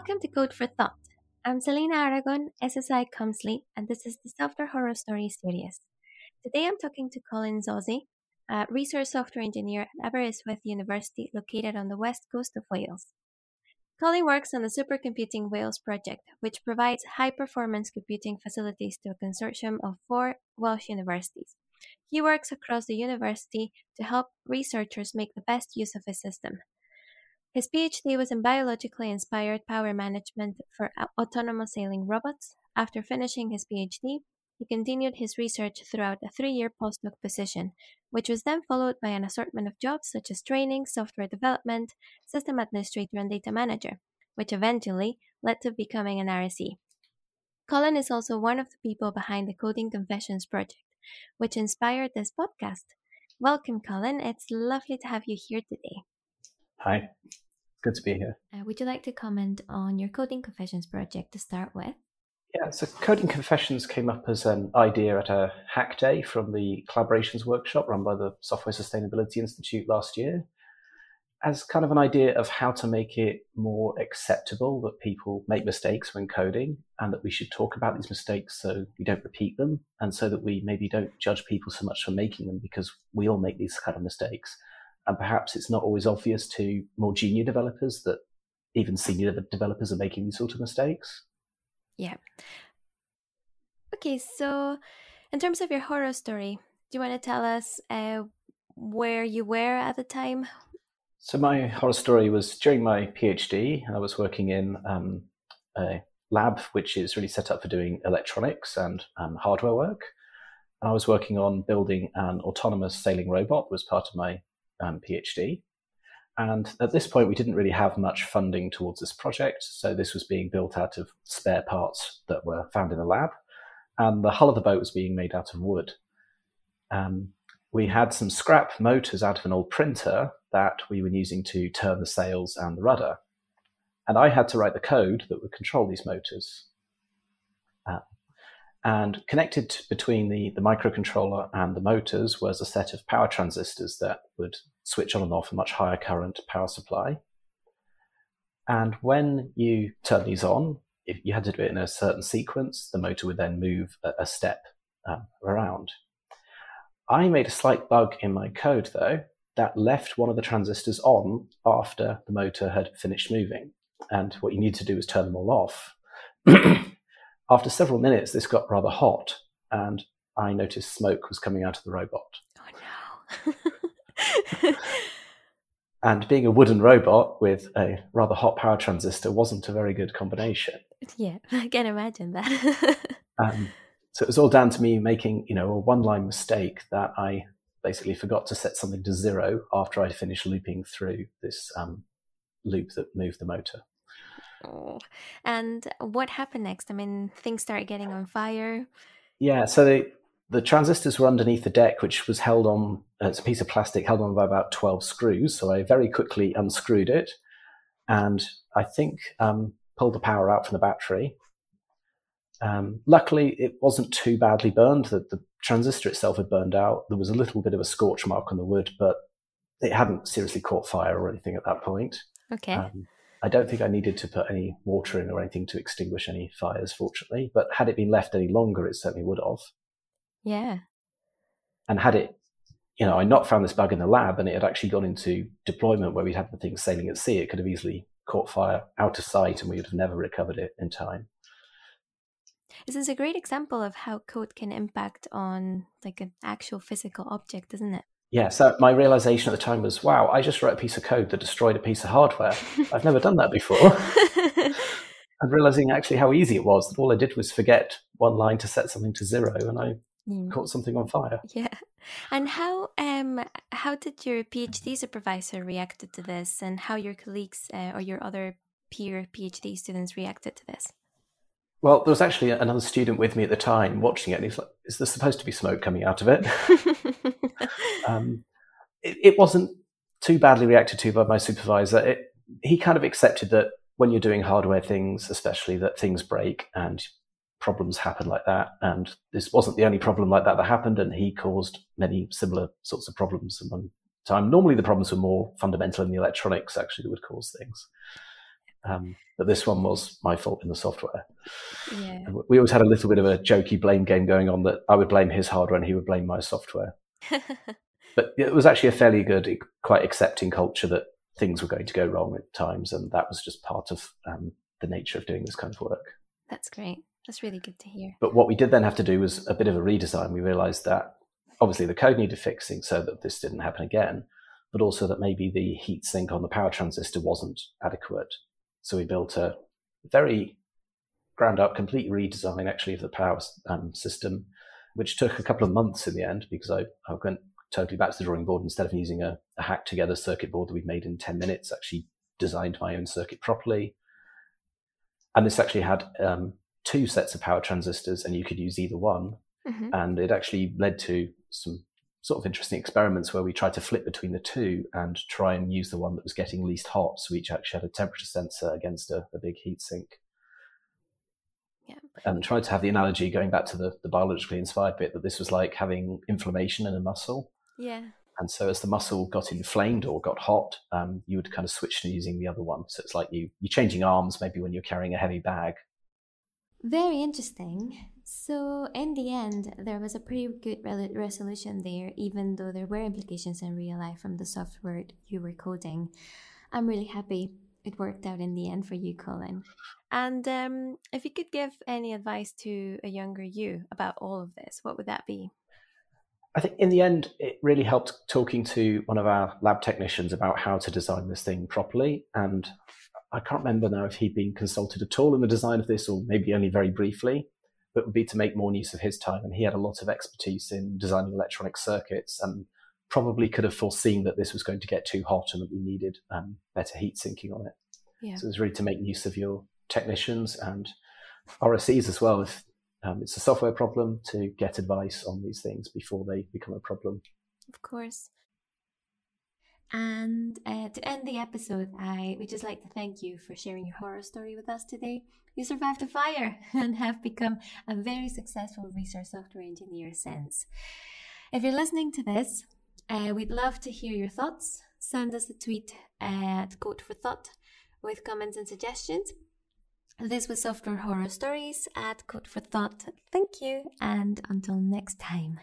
Welcome to Code for Thought. I'm Selina Aragon, SSI Comsley, and this is the Software Horror Story Series. Today I'm talking to Colin Sauzé, a research software engineer at Aberystwyth University located on the west coast of Wales. Colin works on the Supercomputing Wales project, which provides high performance computing facilities to a consortium of four Welsh universities. He works across the university to help researchers make the best use of his system. His PhD was in biologically inspired power management for autonomous sailing robots. After finishing his PhD, he continued his research throughout a three year postdoc position, which was then followed by an assortment of jobs such as training, software development, system administrator, and data manager, which eventually led to becoming an RSE. Colin is also one of the people behind the Coding Confessions project, which inspired this podcast. Welcome, Colin. It's lovely to have you here today. Hi, good to be here. Uh, would you like to comment on your Coding Confessions project to start with? Yeah, so Coding Confessions came up as an idea at a hack day from the collaborations workshop run by the Software Sustainability Institute last year as kind of an idea of how to make it more acceptable that people make mistakes when coding and that we should talk about these mistakes so we don't repeat them and so that we maybe don't judge people so much for making them because we all make these kind of mistakes and perhaps it's not always obvious to more junior developers that even senior developers are making these sort of mistakes. Yeah. Okay, so in terms of your horror story, do you want to tell us uh, where you were at the time? So my horror story was during my PhD. I was working in um, a lab which is really set up for doing electronics and um, hardware work. And I was working on building an autonomous sailing robot was part of my um, PhD. And at this point, we didn't really have much funding towards this project. So this was being built out of spare parts that were found in the lab. And the hull of the boat was being made out of wood. Um, we had some scrap motors out of an old printer that we were using to turn the sails and the rudder. And I had to write the code that would control these motors. And connected between the, the microcontroller and the motors was a set of power transistors that would switch on and off a much higher current power supply. And when you turn these on, if you had to do it in a certain sequence, the motor would then move a, a step um, around. I made a slight bug in my code, though, that left one of the transistors on after the motor had finished moving. And what you need to do is turn them all off. After several minutes, this got rather hot, and I noticed smoke was coming out of the robot. Oh no. and being a wooden robot with a rather hot power transistor wasn't a very good combination. Yeah, I can imagine that. um, so it was all down to me making, you know, a one-line mistake that I basically forgot to set something to zero after I finished looping through this um, loop that moved the motor. Oh. And what happened next? I mean, things started getting on fire. Yeah, so the, the transistors were underneath the deck, which was held on, uh, it's a piece of plastic held on by about 12 screws. So I very quickly unscrewed it and I think um, pulled the power out from the battery. Um, luckily, it wasn't too badly burned. The, the transistor itself had burned out. There was a little bit of a scorch mark on the wood, but it hadn't seriously caught fire or anything at that point. Okay. Um, I don't think I needed to put any water in or anything to extinguish any fires, fortunately. But had it been left any longer, it certainly would have. Yeah. And had it, you know, I not found this bug in the lab and it had actually gone into deployment where we'd had the thing sailing at sea, it could have easily caught fire out of sight and we would have never recovered it in time. This is a great example of how code can impact on like an actual physical object, isn't it? Yeah, so my realization at the time was, wow, I just wrote a piece of code that destroyed a piece of hardware. I've never done that before. and realizing actually how easy it was that all I did was forget one line to set something to zero and I mm. caught something on fire. Yeah. And how um how did your PhD supervisor reacted to this and how your colleagues uh, or your other peer PhD students reacted to this? Well, there was actually another student with me at the time watching it, and he's like, "Is there supposed to be smoke coming out of it?" um, it, it, wasn't too badly reacted to by my supervisor. It, he kind of accepted that when you're doing hardware things, especially that things break and problems happen like that, and this wasn't the only problem like that that happened, and he caused many similar sorts of problems at one time. Normally, the problems were more fundamental in the electronics, actually, that would cause things. Um, but this one was my fault in the software. Yeah. we always had a little bit of a jokey blame game going on that I would blame his hardware and he would blame my software. but it was actually a fairly good, quite accepting culture that things were going to go wrong at times, and that was just part of um, the nature of doing this kind of work. That's great. That's really good to hear. But what we did then have to do was a bit of a redesign. We realized that obviously the code needed fixing so that this didn't happen again, but also that maybe the heat sink on the power transistor wasn't adequate. So we built a very ground up, complete redesign actually of the power um, system, which took a couple of months in the end because I, I went totally back to the drawing board instead of using a, a hacked together circuit board that we'd made in 10 minutes, actually designed my own circuit properly. And this actually had um, two sets of power transistors, and you could use either one. Mm-hmm. And it actually led to some sort of interesting experiments where we tried to flip between the two and try and use the one that was getting least hot. So each actually had a temperature sensor against a, a big heat sink. Yeah. And tried to have the analogy going back to the, the biologically inspired bit that this was like having inflammation in a muscle. Yeah. And so as the muscle got inflamed or got hot, um, you would kind of switch to using the other one. So it's like you you're changing arms maybe when you're carrying a heavy bag. Very interesting. So, in the end, there was a pretty good resolution there, even though there were implications in real life from the software you were coding. I'm really happy it worked out in the end for you, Colin. And um, if you could give any advice to a younger you about all of this, what would that be? I think in the end, it really helped talking to one of our lab technicians about how to design this thing properly. And I can't remember now if he'd been consulted at all in the design of this or maybe only very briefly, but would be to make more use of his time. And he had a lot of expertise in designing electronic circuits and probably could have foreseen that this was going to get too hot and that we needed um, better heat sinking on it. Yeah. So it was really to make use of your technicians and RSEs as well. If um, it's a software problem, to get advice on these things before they become a problem. Of course. And uh, to end the episode, I would just like to thank you for sharing your horror story with us today. You survived a fire and have become a very successful research software engineer since. If you're listening to this, uh, we'd love to hear your thoughts. Send us a tweet at Code for Thought with comments and suggestions. This was Software Horror Stories at Code for Thought. Thank you, and until next time.